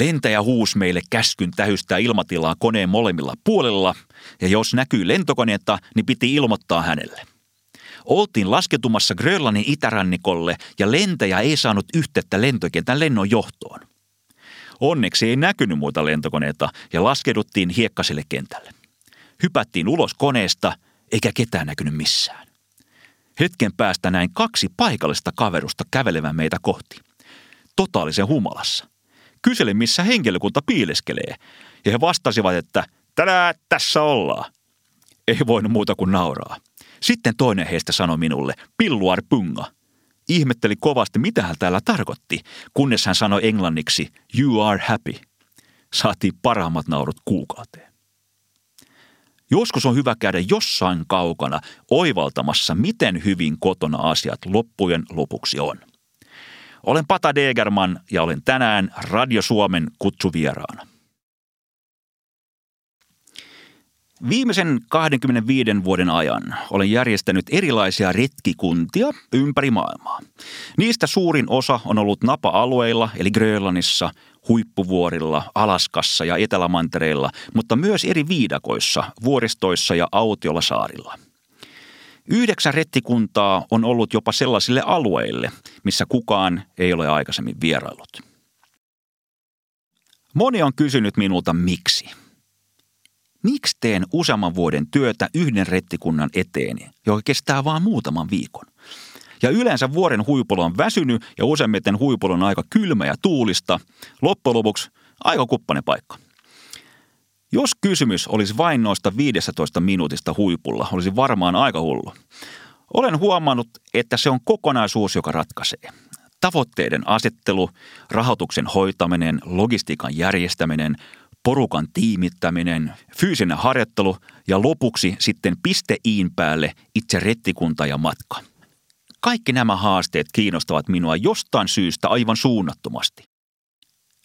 Lentäjä huus meille käskyn tähystää ilmatilaa koneen molemmilla puolella, ja jos näkyy lentokoneetta, niin piti ilmoittaa hänelle. Oltiin lasketumassa Grönlannin itärannikolle ja lentäjä ei saanut yhteyttä lentokentän lennon johtoon. Onneksi ei näkynyt muita lentokoneita ja laskeuduttiin hiekkaselle kentälle. Hypättiin ulos koneesta eikä ketään näkynyt missään. Hetken päästä näin kaksi paikallista kaverusta kävelevän meitä kohti. Totaalisen humalassa. Kyselin, missä henkilökunta piileskelee, ja he vastasivat, että tänään tässä ollaan. Ei voinut muuta kuin nauraa. Sitten toinen heistä sanoi minulle, pilluar punga. Ihmetteli kovasti, mitä hän täällä tarkoitti, kunnes hän sanoi englanniksi, you are happy. Saatiin parhaimmat naurut kuukauteen. Joskus on hyvä käydä jossain kaukana oivaltamassa, miten hyvin kotona asiat loppujen lopuksi on. Olen Pata Degerman ja olen tänään Radio Suomen kutsuvieraana. Viimeisen 25 vuoden ajan olen järjestänyt erilaisia retkikuntia ympäri maailmaa. Niistä suurin osa on ollut napa-alueilla eli Grönlannissa, huippuvuorilla, Alaskassa ja Etelämantereilla, mutta myös eri viidakoissa, vuoristoissa ja autiolla saarilla. Yhdeksän rettikuntaa on ollut jopa sellaisille alueille, missä kukaan ei ole aikaisemmin vierailut. Moni on kysynyt minulta miksi – Miksi teen useamman vuoden työtä yhden rettikunnan eteeni, joka kestää vain muutaman viikon? Ja yleensä vuoren huipulla on väsynyt ja useimmiten huipulla on aika kylmä ja tuulista. Loppujen lopuksi aika kuppainen paikka. Jos kysymys olisi vain noista 15 minuutista huipulla, olisi varmaan aika hullu. Olen huomannut, että se on kokonaisuus, joka ratkaisee. Tavoitteiden asettelu, rahoituksen hoitaminen, logistiikan järjestäminen, porukan tiimittäminen, fyysinen harjoittelu ja lopuksi sitten piste iin päälle itse rettikunta ja matka. Kaikki nämä haasteet kiinnostavat minua jostain syystä aivan suunnattomasti.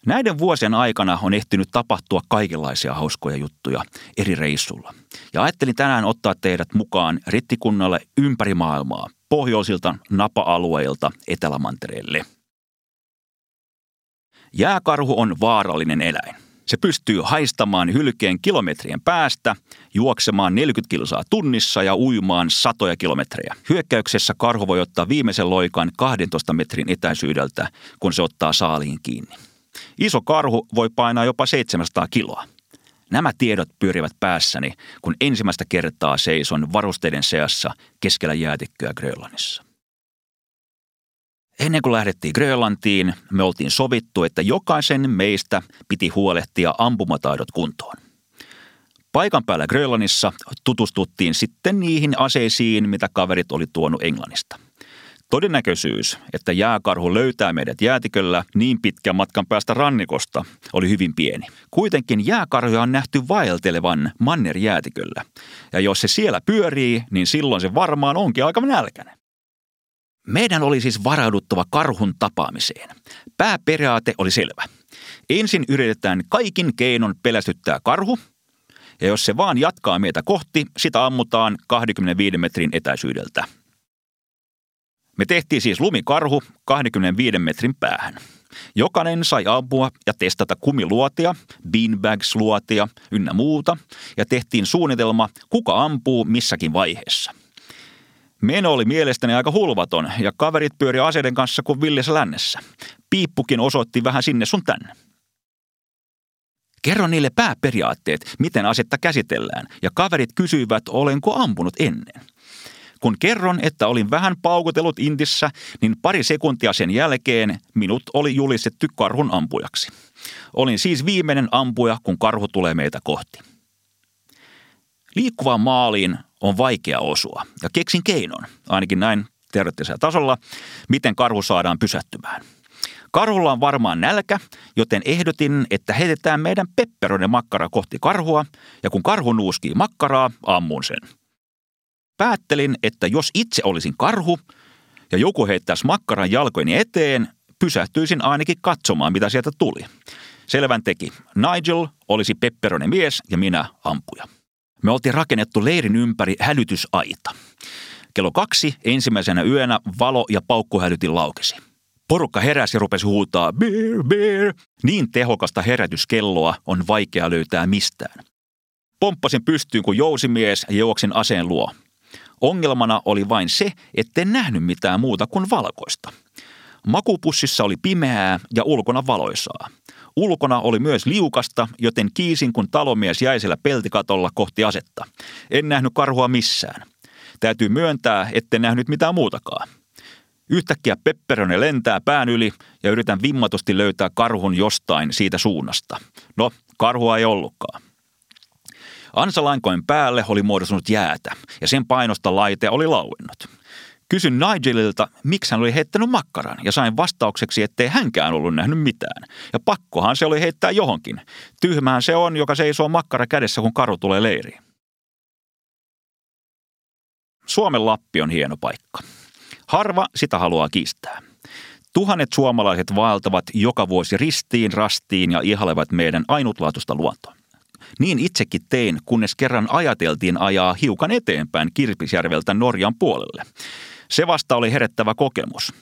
Näiden vuosien aikana on ehtinyt tapahtua kaikenlaisia hauskoja juttuja eri reissulla. Ja ajattelin tänään ottaa teidät mukaan rettikunnalle ympäri maailmaa, pohjoisilta napa-alueilta Etelämantereelle. Jääkarhu on vaarallinen eläin. Se pystyy haistamaan hylkeen kilometrien päästä, juoksemaan 40 kilsaa tunnissa ja uimaan satoja kilometrejä. Hyökkäyksessä karhu voi ottaa viimeisen loikan 12 metrin etäisyydeltä, kun se ottaa saaliin kiinni. Iso karhu voi painaa jopa 700 kiloa. Nämä tiedot pyörivät päässäni, kun ensimmäistä kertaa seison varusteiden seassa keskellä jäätikköä Grönlannissa. Ennen kuin lähdettiin Grönlantiin, me oltiin sovittu, että jokaisen meistä piti huolehtia ampumataidot kuntoon. Paikan päällä Grönlannissa tutustuttiin sitten niihin aseisiin, mitä kaverit oli tuonut Englannista. Todennäköisyys, että jääkarhu löytää meidät jäätiköllä niin pitkän matkan päästä rannikosta, oli hyvin pieni. Kuitenkin jääkarhuja on nähty vaeltelevan mannerjäätiköllä. Ja jos se siellä pyörii, niin silloin se varmaan onkin aika nälkäinen. Meidän oli siis varauduttava karhun tapaamiseen. Pääperiaate oli selvä. Ensin yritetään kaikin keinon pelästyttää karhu, ja jos se vaan jatkaa meitä kohti, sitä ammutaan 25 metrin etäisyydeltä. Me tehtiin siis lumikarhu 25 metrin päähän. Jokainen sai ampua ja testata kumiluotia, beanbags-luotia ynnä muuta, ja tehtiin suunnitelma, kuka ampuu missäkin vaiheessa – Meno oli mielestäni aika hulvaton ja kaverit pyöri aseiden kanssa kuin villissä lännessä. Piippukin osoitti vähän sinne sun tänne. Kerro niille pääperiaatteet, miten asetta käsitellään, ja kaverit kysyivät, olenko ampunut ennen. Kun kerron, että olin vähän paukutellut intissä, niin pari sekuntia sen jälkeen minut oli julistettu karhun ampujaksi. Olin siis viimeinen ampuja, kun karhu tulee meitä kohti. Liikkuvaan maaliin on vaikea osua ja keksin keinon, ainakin näin teoreettisella tasolla, miten karhu saadaan pysähtymään. Karhulla on varmaan nälkä, joten ehdotin, että heitetään meidän pepperonen makkara kohti karhua ja kun karhu nuuskii makkaraa, ammun sen. Päättelin, että jos itse olisin karhu ja joku heittäisi makkaran jalkoini eteen, pysähtyisin ainakin katsomaan, mitä sieltä tuli. Selvän teki. Nigel olisi pepperonen mies ja minä ampuja. Me oltiin rakennettu leirin ympäri hälytysaita. Kello kaksi ensimmäisenä yönä valo- ja paukkuhälytin laukesi. Porukka heräsi ja rupesi huutaa beer, beer. Niin tehokasta herätyskelloa on vaikea löytää mistään. Pomppasin pystyyn kuin jousimies ja juoksin aseen luo. Ongelmana oli vain se, etten nähnyt mitään muuta kuin valkoista. Makupussissa oli pimeää ja ulkona valoisaa. Ulkona oli myös liukasta, joten kiisin kun talomies jäi siellä peltikatolla kohti asetta. En nähnyt karhua missään. Täytyy myöntää, etten nähnyt mitään muutakaan. Yhtäkkiä pepperone lentää pään yli ja yritän vimmatusti löytää karhun jostain siitä suunnasta. No, karhua ei ollutkaan. Ansalainkojen päälle oli muodostunut jäätä ja sen painosta laite oli lauennut. Kysyn Nigelilta, miksi hän oli heittänyt makkaran ja sain vastaukseksi, ettei hänkään ollut nähnyt mitään. Ja pakkohan se oli heittää johonkin. Tyhmään se on, joka seisoo makkara kädessä, kun karu tulee leiriin. Suomen Lappi on hieno paikka. Harva sitä haluaa kiistää. Tuhannet suomalaiset vaeltavat joka vuosi ristiin, rastiin ja ihalevat meidän ainutlaatuista luontoa. Niin itsekin tein, kunnes kerran ajateltiin ajaa hiukan eteenpäin Kirpisjärveltä Norjan puolelle. Se vasta oli herättävä kokemus.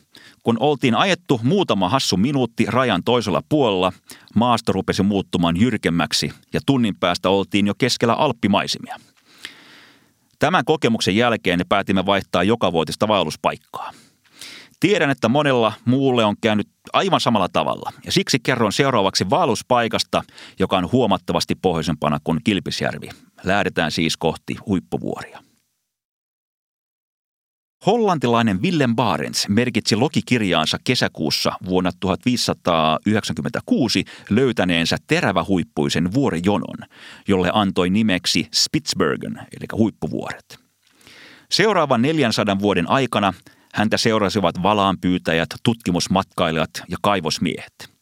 Kun oltiin ajettu muutama hassu minuutti rajan toisella puolella, maasto rupesi muuttumaan jyrkemmäksi ja tunnin päästä oltiin jo keskellä alppimaisemia. Tämän kokemuksen jälkeen päätimme vaihtaa jokavuotista vaelluspaikkaa. Tiedän, että monella muulle on käynyt aivan samalla tavalla ja siksi kerron seuraavaksi vaelluspaikasta, joka on huomattavasti pohjoisempana kuin Kilpisjärvi. Lähdetään siis kohti huippuvuoria. Hollantilainen Willem Barents merkitsi logikirjaansa kesäkuussa vuonna 1596 löytäneensä terävähuippuisen vuorijonon, jolle antoi nimeksi Spitsbergen, eli huippuvuoret. Seuraavan 400 vuoden aikana häntä seurasivat valaanpyytäjät, tutkimusmatkailijat ja kaivosmiehet –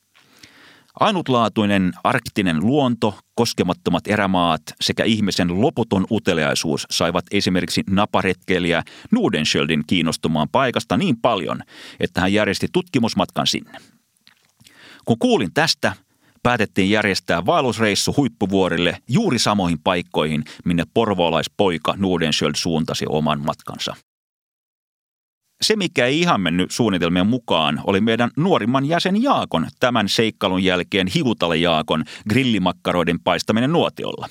Ainutlaatuinen arktinen luonto, koskemattomat erämaat sekä ihmisen loputon uteliaisuus saivat esimerkiksi naparetkeilijä Nudenschildin kiinnostumaan paikasta niin paljon, että hän järjesti tutkimusmatkan sinne. Kun kuulin tästä, päätettiin järjestää vaellusreissu huippuvuorille juuri samoihin paikkoihin, minne porvoolaispoika Nudenschild suuntasi oman matkansa se, mikä ei ihan mennyt suunnitelmien mukaan, oli meidän nuorimman jäsen Jaakon tämän seikkailun jälkeen Hivutale Jaakon grillimakkaroiden paistaminen nuotiolla.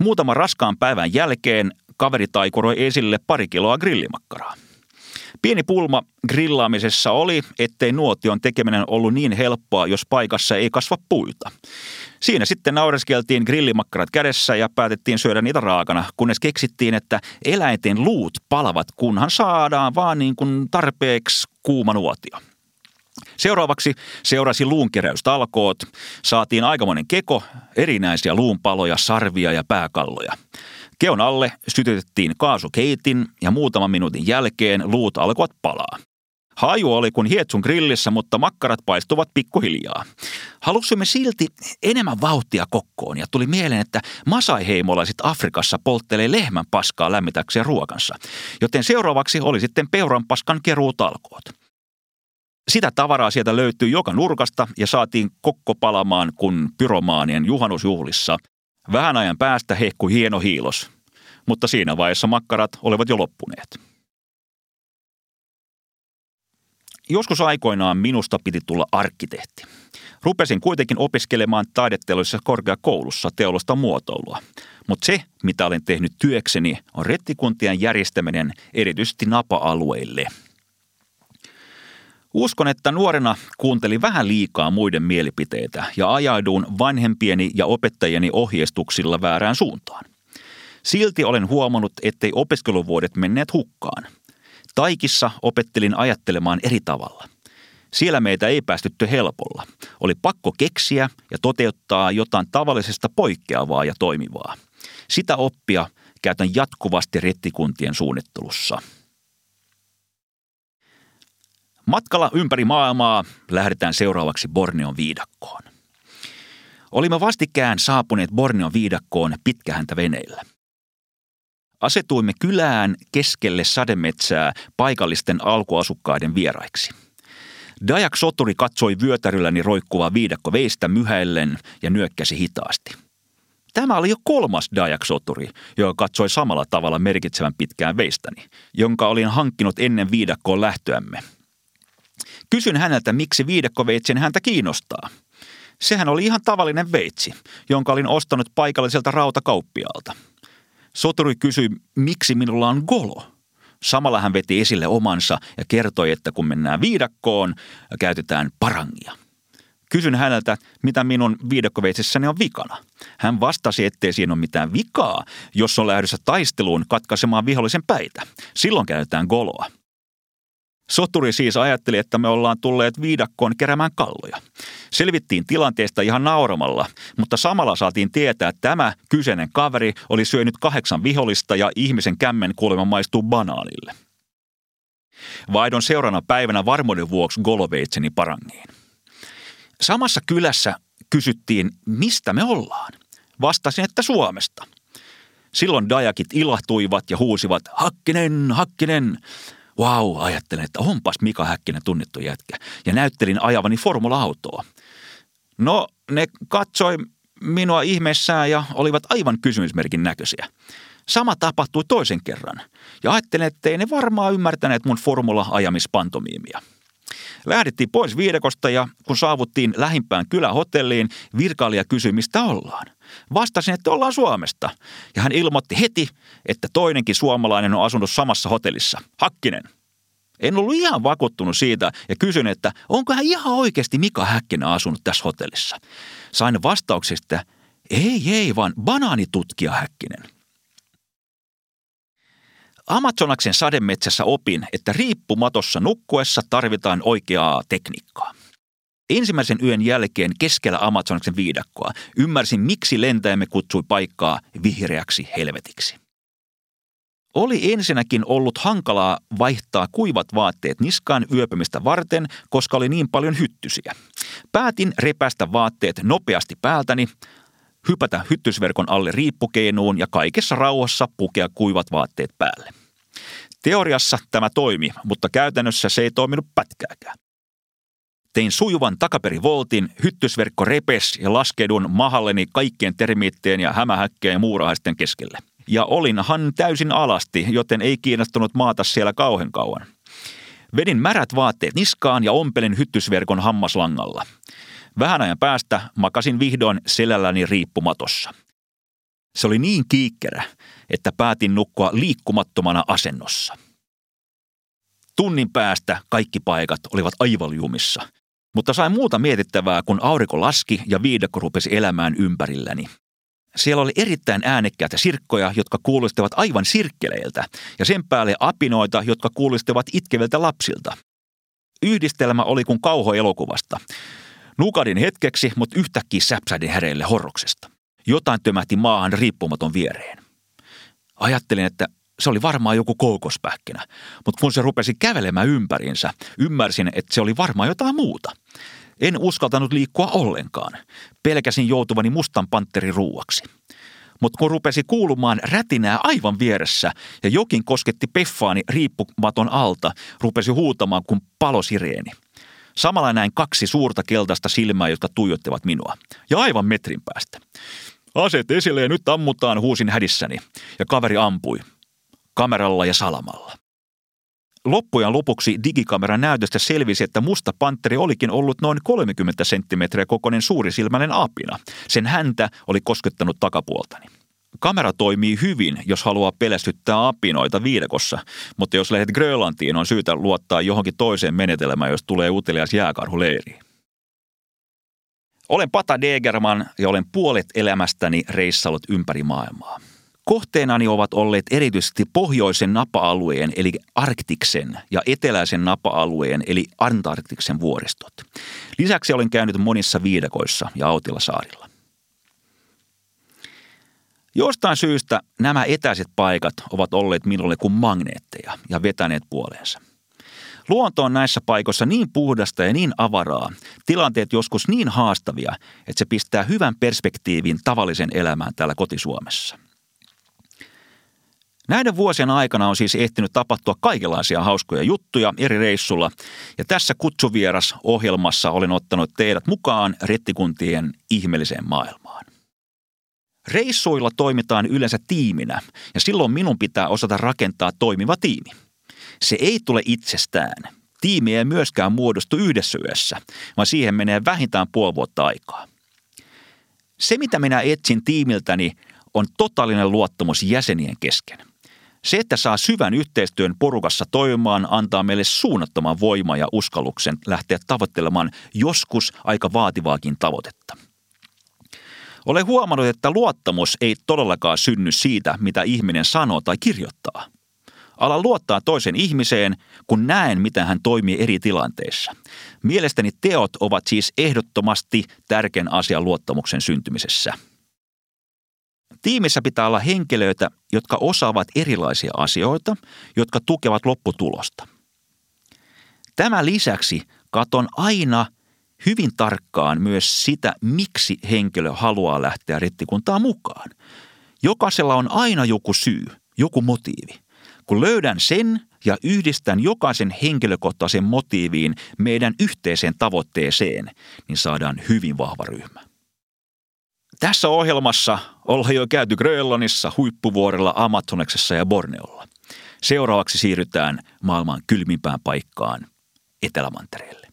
Muutaman raskaan päivän jälkeen kaveri taikuroi esille pari kiloa grillimakkaraa. Pieni pulma grillaamisessa oli, ettei nuotion tekeminen ollut niin helppoa, jos paikassa ei kasva puita. Siinä sitten naureskeltiin grillimakkarat kädessä ja päätettiin syödä niitä raakana, kunnes keksittiin, että eläinten luut palavat, kunhan saadaan vaan niin kuin tarpeeksi kuuma nuotio. Seuraavaksi seurasi luunkeräystalkoot. Saatiin aikamoinen keko, erinäisiä luunpaloja, sarvia ja pääkalloja. Keon alle sytytettiin kaasukeitin ja muutaman minuutin jälkeen luut alkoivat palaa. Haju oli kuin hietsun grillissä, mutta makkarat paistuvat pikkuhiljaa. Halusimme silti enemmän vauhtia kokkoon ja tuli mieleen, että masaiheimolaiset Afrikassa polttelee lehmän paskaa lämmitäkseen ruokansa. Joten seuraavaksi oli sitten peuran paskan keruutalkoot. Sitä tavaraa sieltä löytyi joka nurkasta ja saatiin kokko palamaan kuin pyromaanien juhannusjuhlissa. Vähän ajan päästä hehkui hieno hiilos, mutta siinä vaiheessa makkarat olivat jo loppuneet. Joskus aikoinaan minusta piti tulla arkkitehti. Rupesin kuitenkin opiskelemaan taidetteollisessa korkeakoulussa teollista muotoilua. Mutta se, mitä olen tehnyt työkseni, on rettikuntien järjestäminen erityisesti napa-alueille. Uskon, että nuorena kuuntelin vähän liikaa muiden mielipiteitä ja ajauduin vanhempieni ja opettajieni ohjeistuksilla väärään suuntaan. Silti olen huomannut, ettei opiskeluvuodet menneet hukkaan – Taikissa opettelin ajattelemaan eri tavalla. Siellä meitä ei päästytty helpolla. Oli pakko keksiä ja toteuttaa jotain tavallisesta poikkeavaa ja toimivaa. Sitä oppia käytän jatkuvasti rettikuntien suunnittelussa. Matkalla ympäri maailmaa lähdetään seuraavaksi Borneon viidakkoon. Olimme vastikään saapuneet Borneon viidakkoon pitkähäntä veneillä – Asetuimme kylään keskelle sademetsää paikallisten alkuasukkaiden vieraiksi. Dajak Soturi katsoi vyötärylläni roikkuvaa viidakko veistä myhäillen ja nyökkäsi hitaasti. Tämä oli jo kolmas Dajak Soturi, joka katsoi samalla tavalla merkitsevän pitkään veistäni, jonka olin hankkinut ennen viidakkoon lähtöämme. Kysyn häneltä, miksi viidakkoveitsen häntä kiinnostaa. Sehän oli ihan tavallinen veitsi, jonka olin ostanut paikalliselta rautakauppialta. Soturi kysyi, miksi minulla on golo. Samalla hän veti esille omansa ja kertoi, että kun mennään viidakkoon, käytetään parangia. Kysyn häneltä, mitä minun viidakkoveitsessäni on vikana. Hän vastasi, ettei siinä ole mitään vikaa, jos on lähdössä taisteluun katkaisemaan vihollisen päitä. Silloin käytetään goloa. Soturi siis ajatteli, että me ollaan tulleet viidakkoon keräämään kalloja. Selvittiin tilanteesta ihan nauramalla, mutta samalla saatiin tietää, että tämä kyseinen kaveri oli syönyt kahdeksan vihollista ja ihmisen kämmen kuulemma maistuu banaanille. Vaidon seuraavana päivänä varmuuden vuoksi goloveitseni parangiin. Samassa kylässä kysyttiin, mistä me ollaan. Vastasin, että Suomesta. Silloin dajakit ilahtuivat ja huusivat, Hakkinen, Hakkinen. Wow, ajattelin, että onpas Mika Häkkinen tunnettu jätkä. Ja näyttelin ajavani formula-autoa. No, ne katsoi minua ihmeessään ja olivat aivan kysymysmerkin näköisiä. Sama tapahtui toisen kerran. Ja ajattelin, että ei ne varmaan ymmärtäneet mun formula-ajamispantomiimia. Lähdettiin pois viidekosta ja kun saavuttiin lähimpään kylähotelliin, virkailija kysyi, mistä ollaan. Vastasin, että ollaan Suomesta. Ja hän ilmoitti heti, että toinenkin suomalainen on asunut samassa hotellissa. Hakkinen. En ollut ihan vakuuttunut siitä ja kysyin, että onko hän ihan oikeasti Mika Häkkinen asunut tässä hotellissa. Sain vastauksesta, ei, ei, vaan banaanitutkija Häkkinen. Amazonaksen sademetsässä opin, että riippumatossa nukkuessa tarvitaan oikeaa tekniikkaa. Ensimmäisen yön jälkeen keskellä Amazonaksen viidakkoa ymmärsin, miksi lentäjämme kutsui paikkaa vihreäksi helvetiksi. Oli ensinnäkin ollut hankalaa vaihtaa kuivat vaatteet niskaan yöpymistä varten, koska oli niin paljon hyttysiä. Päätin repästä vaatteet nopeasti päältäni, hypätä hyttysverkon alle riippukeinuun ja kaikessa rauhassa pukea kuivat vaatteet päälle. Teoriassa tämä toimi, mutta käytännössä se ei toiminut pätkääkään. Tein sujuvan takaperivoltin, hyttysverkko repes ja laskeudun mahalleni kaikkien termiittien ja hämähäkkeen ja muurahaisten keskelle. Ja olinhan täysin alasti, joten ei kiinnostunut maata siellä kauhen kauan. Vedin märät vaatteet niskaan ja ompelin hyttysverkon hammaslangalla. Vähän ajan päästä makasin vihdoin selälläni riippumatossa. Se oli niin kiikkerä, että päätin nukkua liikkumattomana asennossa. Tunnin päästä kaikki paikat olivat aivaljumissa, mutta sain muuta mietittävää, kun aurinko laski ja viidakko rupesi elämään ympärilläni. Siellä oli erittäin äänekkäitä sirkkoja, jotka kuulostivat aivan sirkkeleiltä, ja sen päälle apinoita, jotka kuulostivat itkeviltä lapsilta. Yhdistelmä oli kuin kauho Nukadin hetkeksi, mutta yhtäkkiä säpsähdin häreille horroksesta. Jotain tömähti maahan riippumaton viereen. Ajattelin, että se oli varmaan joku koukospähkinä, mutta kun se rupesi kävelemään ympärinsä, ymmärsin, että se oli varmaan jotain muuta. En uskaltanut liikkua ollenkaan. Pelkäsin joutuvani mustan panterin ruuaksi. Mutta kun rupesi kuulumaan rätinää aivan vieressä ja jokin kosketti peffaani riippumaton alta, rupesi huutamaan kuin palosireeni. Samalla näin kaksi suurta keltaista silmää, jotka tuijottivat minua. Ja aivan metrin päästä. Aset esille ja nyt ammutaan, huusin hädissäni. Ja kaveri ampui. Kameralla ja salamalla. Loppujen lopuksi digikameran näytöstä selvisi, että musta panteri olikin ollut noin 30 senttimetriä kokoinen suurisilmäinen apina. Sen häntä oli koskettanut takapuoltani. Kamera toimii hyvin, jos haluaa pelästyttää apinoita viidekossa, mutta jos lähdet Grönlantiin, on syytä luottaa johonkin toiseen menetelmään, jos tulee utelias jääkarhu leiriin. Olen Pata Degerman ja olen puolet elämästäni reissallut ympäri maailmaa. Kohteenani ovat olleet erityisesti pohjoisen napa-alueen eli Arktiksen ja eteläisen napa-alueen eli Antarktiksen vuoristot. Lisäksi olen käynyt monissa viidakoissa ja Autilasaarilla. Jostain syystä nämä etäiset paikat ovat olleet minulle kuin magneetteja ja vetäneet puoleensa – Luonto on näissä paikoissa niin puhdasta ja niin avaraa, tilanteet joskus niin haastavia, että se pistää hyvän perspektiivin tavallisen elämään täällä kotisuomessa. Näiden vuosien aikana on siis ehtinyt tapahtua kaikenlaisia hauskoja juttuja eri reissulla, ja tässä kutsuvieras ohjelmassa olen ottanut teidät mukaan rettikuntien ihmeelliseen maailmaan. Reissuilla toimitaan yleensä tiiminä, ja silloin minun pitää osata rakentaa toimiva tiimi – se ei tule itsestään. Tiimi ei myöskään muodostu yhdessä yössä, vaan siihen menee vähintään puoli vuotta aikaa. Se, mitä minä etsin tiimiltäni, on totaalinen luottamus jäsenien kesken. Se, että saa syvän yhteistyön porukassa toimimaan, antaa meille suunnattoman voimaa ja uskalluksen lähteä tavoittelemaan joskus aika vaativaakin tavoitetta. Olen huomannut, että luottamus ei todellakaan synny siitä, mitä ihminen sanoo tai kirjoittaa. Ala luottaa toisen ihmiseen, kun näen, miten hän toimii eri tilanteissa. Mielestäni teot ovat siis ehdottomasti tärkein asia luottamuksen syntymisessä. Tiimissä pitää olla henkilöitä, jotka osaavat erilaisia asioita, jotka tukevat lopputulosta. Tämän lisäksi katon aina hyvin tarkkaan myös sitä, miksi henkilö haluaa lähteä rettikuntaan mukaan. Jokaisella on aina joku syy, joku motiivi. Kun löydän sen ja yhdistän jokaisen henkilökohtaisen motiiviin meidän yhteiseen tavoitteeseen, niin saadaan hyvin vahva ryhmä. Tässä ohjelmassa ollaan jo käyty Grönlannissa, Huippuvuorella, Amazoneksessa ja Borneolla. Seuraavaksi siirrytään maailman kylmimpään paikkaan, Etelämantereelle.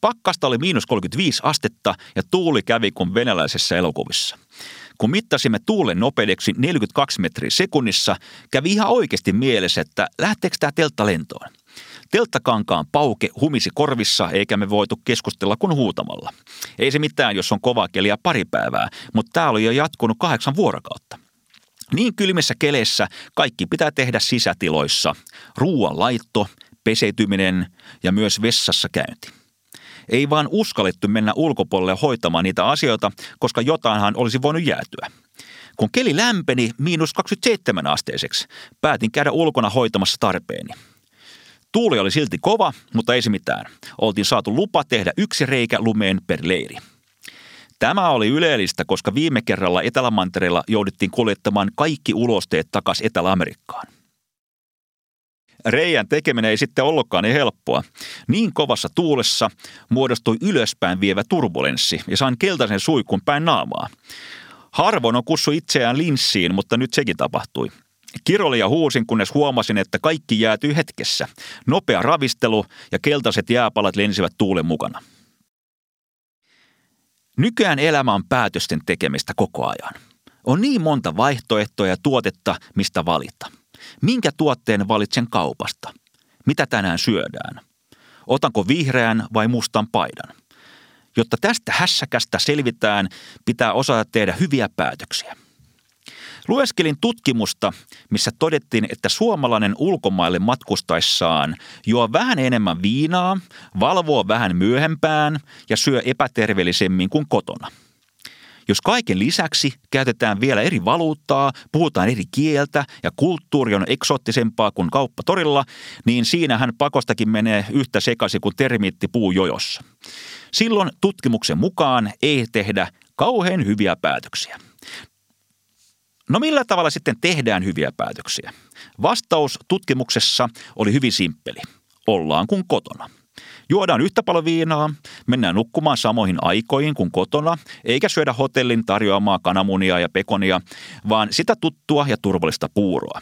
Pakkasta oli miinus 35 astetta ja tuuli kävi kuin venäläisessä elokuvissa. Kun mittasimme tuulen nopeudeksi 42 metriä sekunnissa, kävi ihan oikeasti mielessä, että lähteekö tämä teltta lentoon. Telttakankaan pauke humisi korvissa, eikä me voitu keskustella kuin huutamalla. Ei se mitään, jos on kova keli ja pari päivää, mutta tämä oli jo jatkunut kahdeksan vuorokautta. Niin kylmissä keleissä kaikki pitää tehdä sisätiloissa. Ruoan laitto, peseytyminen ja myös vessassa käynti. Ei vaan uskallettu mennä ulkopuolelle hoitamaan niitä asioita, koska jotainhan olisi voinut jäätyä. Kun keli lämpeni miinus 27 asteiseksi, päätin käydä ulkona hoitamassa tarpeeni. Tuuli oli silti kova, mutta ei se mitään. Oltiin saatu lupa tehdä yksi reikä lumeen per leiri. Tämä oli yleellistä, koska viime kerralla Etelämantereella jouduttiin kuljettamaan kaikki ulosteet takaisin Etelä-Amerikkaan. Reijän tekeminen ei sitten ollutkaan niin helppoa. Niin kovassa tuulessa muodostui ylöspäin vievä turbulenssi ja sain keltaisen suikun päin naamaa. Harvoin on kussu itseään linssiin, mutta nyt sekin tapahtui. Kiroli ja huusin, kunnes huomasin, että kaikki jäätyi hetkessä. Nopea ravistelu ja keltaiset jääpalat lensivät tuulen mukana. Nykyään elämä on päätösten tekemistä koko ajan. On niin monta vaihtoehtoa ja tuotetta, mistä valita. Minkä tuotteen valitsen kaupasta? Mitä tänään syödään? Otanko vihreän vai mustan paidan? Jotta tästä hässäkästä selvitään, pitää osata tehdä hyviä päätöksiä. Lueskelin tutkimusta, missä todettiin, että suomalainen ulkomaille matkustaessaan juo vähän enemmän viinaa, valvoo vähän myöhempään ja syö epäterveellisemmin kuin kotona – jos kaiken lisäksi käytetään vielä eri valuuttaa, puhutaan eri kieltä ja kulttuuri on eksoottisempaa kuin kauppatorilla, niin siinähän pakostakin menee yhtä sekaisin kuin termiitti puujojossa. Silloin tutkimuksen mukaan ei tehdä kauhean hyviä päätöksiä. No millä tavalla sitten tehdään hyviä päätöksiä? Vastaus tutkimuksessa oli hyvin simppeli. Ollaan kuin kotona. Juodaan yhtä paljon viinaa, mennään nukkumaan samoihin aikoihin kuin kotona, eikä syödä hotellin tarjoamaa kananmunia ja pekonia, vaan sitä tuttua ja turvallista puuroa.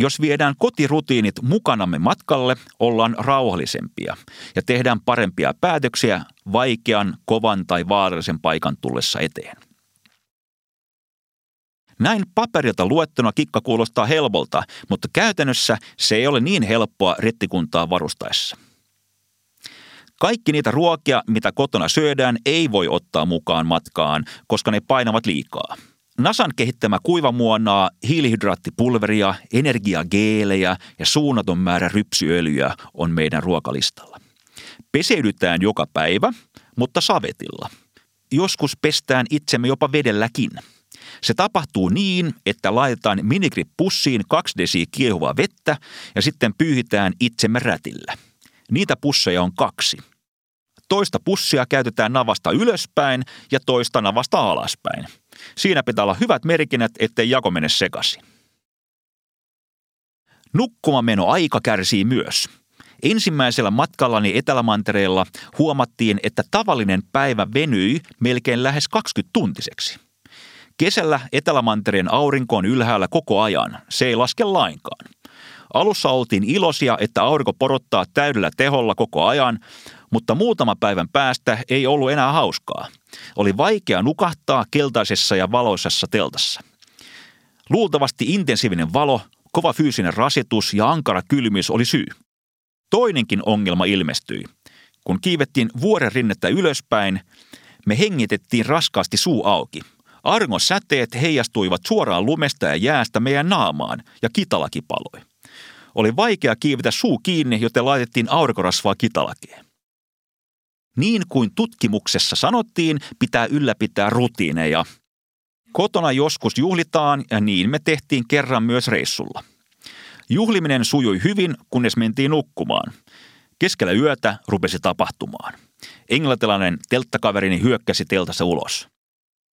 Jos viedään kotirutiinit mukanamme matkalle, ollaan rauhallisempia ja tehdään parempia päätöksiä vaikean, kovan tai vaarallisen paikan tullessa eteen. Näin paperilta luettuna kikka kuulostaa helpolta, mutta käytännössä se ei ole niin helppoa rettikuntaa varustaessa. Kaikki niitä ruokia, mitä kotona syödään, ei voi ottaa mukaan matkaan, koska ne painavat liikaa. Nasan kehittämä kuivamuonaa, hiilihydraattipulveria, energiageelejä ja suunnaton määrä rypsyöljyä on meidän ruokalistalla. Peseydytään joka päivä, mutta savetilla. Joskus pestään itsemme jopa vedelläkin. Se tapahtuu niin, että laitetaan minigrip pussiin kaksi desiä kiehuvaa vettä ja sitten pyyhitään itsemme rätillä – Niitä pusseja on kaksi. Toista pussia käytetään navasta ylöspäin ja toista navasta alaspäin. Siinä pitää olla hyvät merkinnät, ettei jako mene sekaisin. Nukkumameno aika kärsii myös. Ensimmäisellä matkallani Etelämantereella huomattiin, että tavallinen päivä venyi melkein lähes 20 tuntiseksi. Kesällä Etelämantereen aurinko on ylhäällä koko ajan. Se ei laske lainkaan. Alussa oltiin iloisia, että aurinko porottaa täydellä teholla koko ajan, mutta muutama päivän päästä ei ollut enää hauskaa. Oli vaikea nukahtaa keltaisessa ja valoisessa teltassa. Luultavasti intensiivinen valo, kova fyysinen rasitus ja ankara kylmyys oli syy. Toinenkin ongelma ilmestyi. Kun kiivettiin vuoren rinnettä ylöspäin, me hengitettiin raskaasti suu auki. Argon säteet heijastuivat suoraan lumesta ja jäästä meidän naamaan ja kitalaki paloi. Oli vaikea kiivetä suu kiinni, joten laitettiin aurinkorasvaa kitalakeen. Niin kuin tutkimuksessa sanottiin, pitää ylläpitää rutiineja. Kotona joskus juhlitaan ja niin me tehtiin kerran myös reissulla. Juhliminen sujui hyvin, kunnes mentiin nukkumaan. Keskellä yötä rupesi tapahtumaan. Englantilainen telttakaverini hyökkäsi teltassa ulos.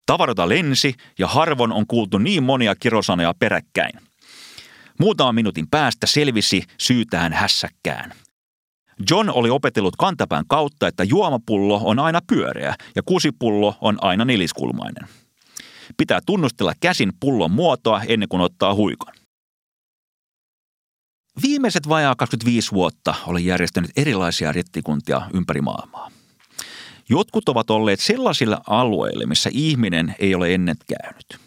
Tavaroita lensi ja harvoin on kuultu niin monia kirosanoja peräkkäin. Muutaman minuutin päästä selvisi syytään hässäkkään. John oli opetellut kantapään kautta, että juomapullo on aina pyöreä ja kusipullo on aina neliskulmainen. Pitää tunnustella käsin pullon muotoa ennen kuin ottaa huikon. Viimeiset vajaa 25 vuotta olen järjestänyt erilaisia rettikuntia ympäri maailmaa. Jotkut ovat olleet sellaisilla alueilla, missä ihminen ei ole ennen käynyt.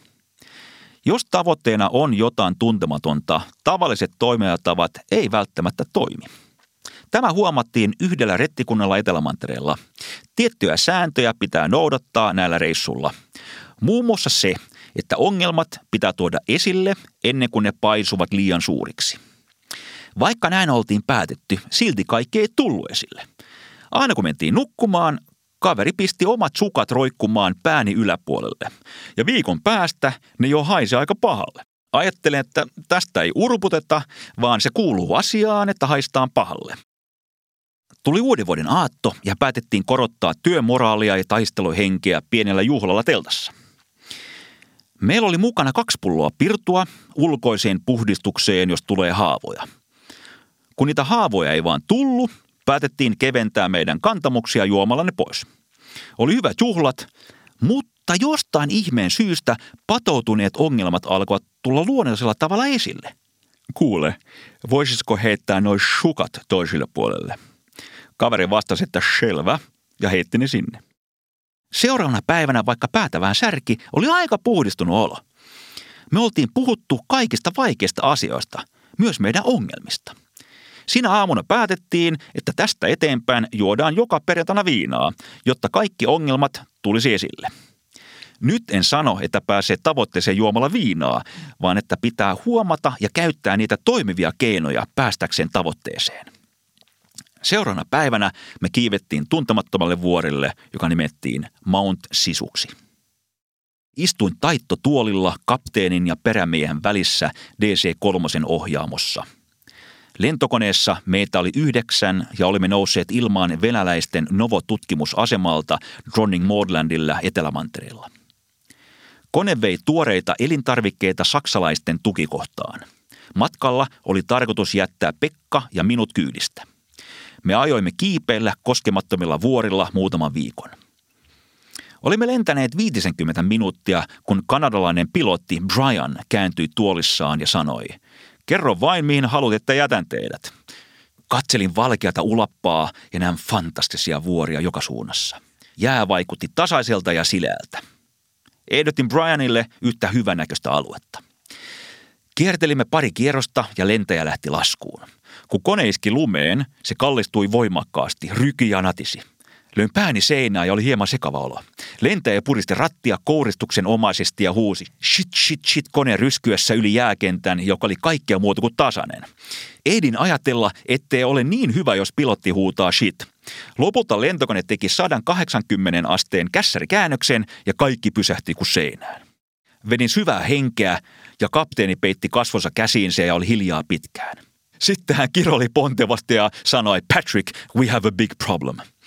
Jos tavoitteena on jotain tuntematonta, tavalliset toimijatavat ei välttämättä toimi. Tämä huomattiin yhdellä rettikunnalla Etelämantereella. Tiettyjä sääntöjä pitää noudattaa näillä reissulla. Muun muassa se, että ongelmat pitää tuoda esille ennen kuin ne paisuvat liian suuriksi. Vaikka näin oltiin päätetty, silti kaikki ei tullut esille. Aina kun mentiin nukkumaan, kaveri pisti omat sukat roikkumaan pääni yläpuolelle. Ja viikon päästä ne jo haisi aika pahalle. Ajattelen, että tästä ei urputeta, vaan se kuuluu asiaan, että haistaan pahalle. Tuli uuden vuoden aatto ja päätettiin korottaa työmoraalia ja taisteluhenkeä pienellä juhlalla teltassa. Meillä oli mukana kaksi pulloa pirtua ulkoiseen puhdistukseen, jos tulee haavoja. Kun niitä haavoja ei vaan tullut, päätettiin keventää meidän kantamuksia juomalla ne pois. Oli hyvät juhlat, mutta jostain ihmeen syystä patoutuneet ongelmat alkoivat tulla luonnollisella tavalla esille. Kuule, voisisiko heittää noin sukat toisille puolelle? Kaveri vastasi, että selvä, ja heitti ne sinne. Seuraavana päivänä, vaikka päätävään särki, oli aika puhdistunut olo. Me oltiin puhuttu kaikista vaikeista asioista, myös meidän ongelmista – Siinä aamuna päätettiin, että tästä eteenpäin juodaan joka perjantaina viinaa, jotta kaikki ongelmat tulisi esille. Nyt en sano, että pääsee tavoitteeseen juomalla viinaa, vaan että pitää huomata ja käyttää niitä toimivia keinoja päästäkseen tavoitteeseen. Seuraavana päivänä me kiivettiin tuntemattomalle vuorille, joka nimettiin Mount Sisuksi. Istuin taittotuolilla kapteenin ja perämiehen välissä DC-3 ohjaamossa – Lentokoneessa meitä oli yhdeksän ja olimme nousseet ilmaan venäläisten Novo-tutkimusasemalta Dronning Maudlandilla Etelämantereella. Kone vei tuoreita elintarvikkeita saksalaisten tukikohtaan. Matkalla oli tarkoitus jättää Pekka ja minut kyydistä. Me ajoimme kiipeillä koskemattomilla vuorilla muutaman viikon. Olimme lentäneet 50 minuuttia, kun kanadalainen pilotti Brian kääntyi tuolissaan ja sanoi – Kerro vain, mihin haluat, että jätän teidät. Katselin valkeata ulappaa ja näin fantastisia vuoria joka suunnassa. Jää vaikutti tasaiselta ja sileältä. Ehdotin Brianille yhtä hyvänäköistä aluetta. Kiertelimme pari kierrosta ja lentäjä lähti laskuun. Kun kone iski lumeen, se kallistui voimakkaasti, ryki ja natisi – Löin pääni seinään ja oli hieman sekava olo. Lentäjä puristi rattia kouristuksen omaisesti ja huusi shit shit shit koneen ryskyessä yli jääkentän, joka oli kaikkea muuta kuin tasainen. Ehdin ajatella, ettei ole niin hyvä, jos pilotti huutaa shit. Lopulta lentokone teki 180 asteen kässärikäännöksen ja kaikki pysähti kuin seinään. Vedin syvää henkeä ja kapteeni peitti kasvonsa käsiinsä ja oli hiljaa pitkään. Sitten hän kiroli pontevasti ja sanoi, Patrick, we have a big problem –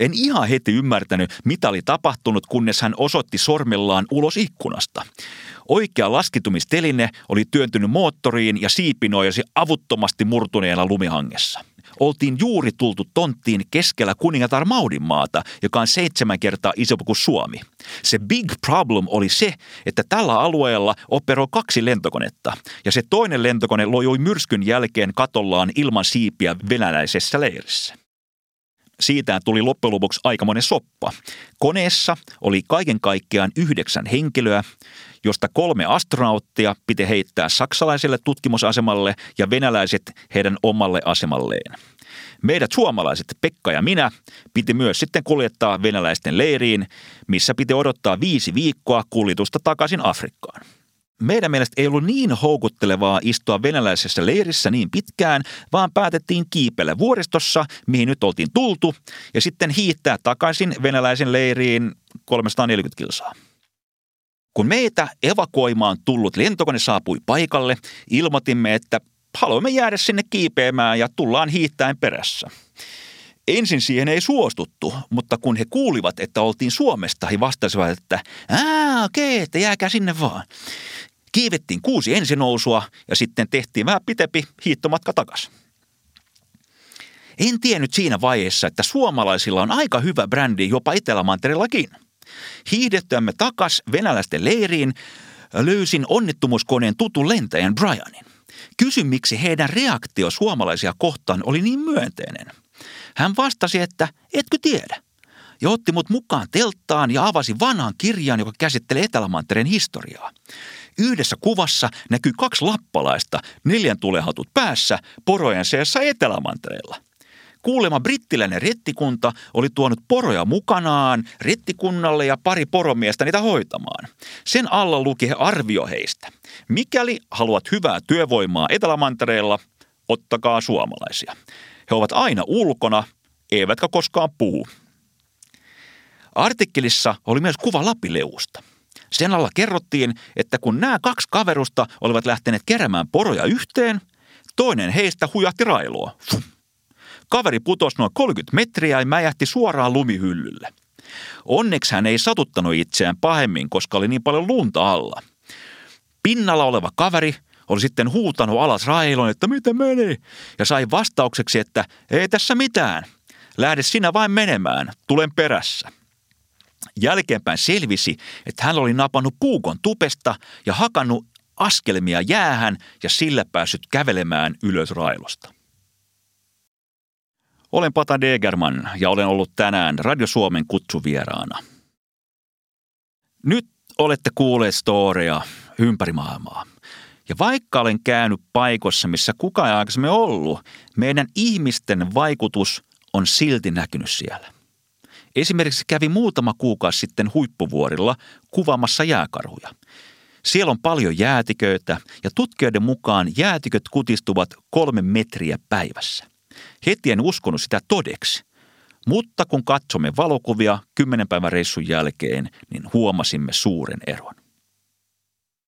en ihan heti ymmärtänyt, mitä oli tapahtunut, kunnes hän osoitti sormellaan ulos ikkunasta. Oikea laskitumisteline oli työntynyt moottoriin ja siipi nojasi avuttomasti murtuneena lumihangessa. oltiin juuri tultu tonttiin keskellä kuningatar Maudin maata, joka on seitsemän kertaa isompi kuin Suomi. Se big problem oli se, että tällä alueella operoi kaksi lentokonetta, ja se toinen lentokone lojui myrskyn jälkeen katollaan ilman siipiä venäläisessä leirissä siitä tuli loppujen lopuksi aikamoinen soppa. Koneessa oli kaiken kaikkiaan yhdeksän henkilöä, josta kolme astronauttia piti heittää saksalaiselle tutkimusasemalle ja venäläiset heidän omalle asemalleen. Meidät suomalaiset, Pekka ja minä, piti myös sitten kuljettaa venäläisten leiriin, missä piti odottaa viisi viikkoa kuljetusta takaisin Afrikkaan meidän mielestä ei ollut niin houkuttelevaa istua venäläisessä leirissä niin pitkään, vaan päätettiin kiipellä vuoristossa, mihin nyt oltiin tultu, ja sitten hiittää takaisin venäläisen leiriin 340 kilsaa. Kun meitä evakuoimaan tullut lentokone saapui paikalle, ilmoitimme, että haluamme jäädä sinne kiipeämään ja tullaan hiittäen perässä. Ensin siihen ei suostuttu, mutta kun he kuulivat, että oltiin Suomesta, he vastasivat, että aa okei, okay, että jääkää sinne vaan. Kiivettiin kuusi ensinousua ja sitten tehtiin vähän pitempi hiittomatka takaisin. En tiennyt siinä vaiheessa, että suomalaisilla on aika hyvä brändi jopa Etelämantereellakin. Hiihdettyämme takas venäläisten leiriin löysin onnettomuuskoneen tutun lentäjän Brianin. Kysyn, miksi heidän reaktio suomalaisia kohtaan oli niin myönteinen. Hän vastasi, että etkö tiedä. Ja otti mut mukaan telttaan ja avasi vanhan kirjan, joka käsittelee Etelämantereen historiaa. Yhdessä kuvassa näkyy kaksi lappalaista, neljän tulehatut päässä, porojen seassa Etelämantereella. Kuulema brittiläinen rettikunta oli tuonut poroja mukanaan rettikunnalle ja pari poromiestä niitä hoitamaan. Sen alla luki he arvio heistä. Mikäli haluat hyvää työvoimaa Etelämantereella, ottakaa suomalaisia. He ovat aina ulkona, eivätkä koskaan puhu. Artikkelissa oli myös kuva Lapileusta. Sen alla kerrottiin, että kun nämä kaksi kaverusta olivat lähteneet keräämään poroja yhteen, toinen heistä hujahti railoa. Kaveri putosi noin 30 metriä ja mäjähti suoraan lumihyllylle. Onneksi hän ei satuttanut itseään pahemmin, koska oli niin paljon lunta alla. Pinnalla oleva kaveri oli sitten huutanut alas railon, että miten meni, ja sai vastaukseksi, että ei tässä mitään. Lähde sinä vain menemään, tulen perässä. Jälkeenpäin selvisi, että hän oli napannut puukon tupesta ja hakannut askelmia jäähän ja sillä päässyt kävelemään ylös railosta. Olen Pata Degerman ja olen ollut tänään Radio Suomen kutsuvieraana. Nyt olette kuulleet storia ympäri maailmaa. Ja vaikka olen käynyt paikoissa, missä kukaan ei aikaisemmin ollut, meidän ihmisten vaikutus on silti näkynyt siellä. Esimerkiksi kävi muutama kuukausi sitten huippuvuorilla kuvaamassa jääkarhuja. Siellä on paljon jäätiköitä ja tutkijoiden mukaan jäätiköt kutistuvat kolme metriä päivässä. Heti en uskonut sitä todeksi. Mutta kun katsomme valokuvia kymmenen päivän reissun jälkeen, niin huomasimme suuren eron.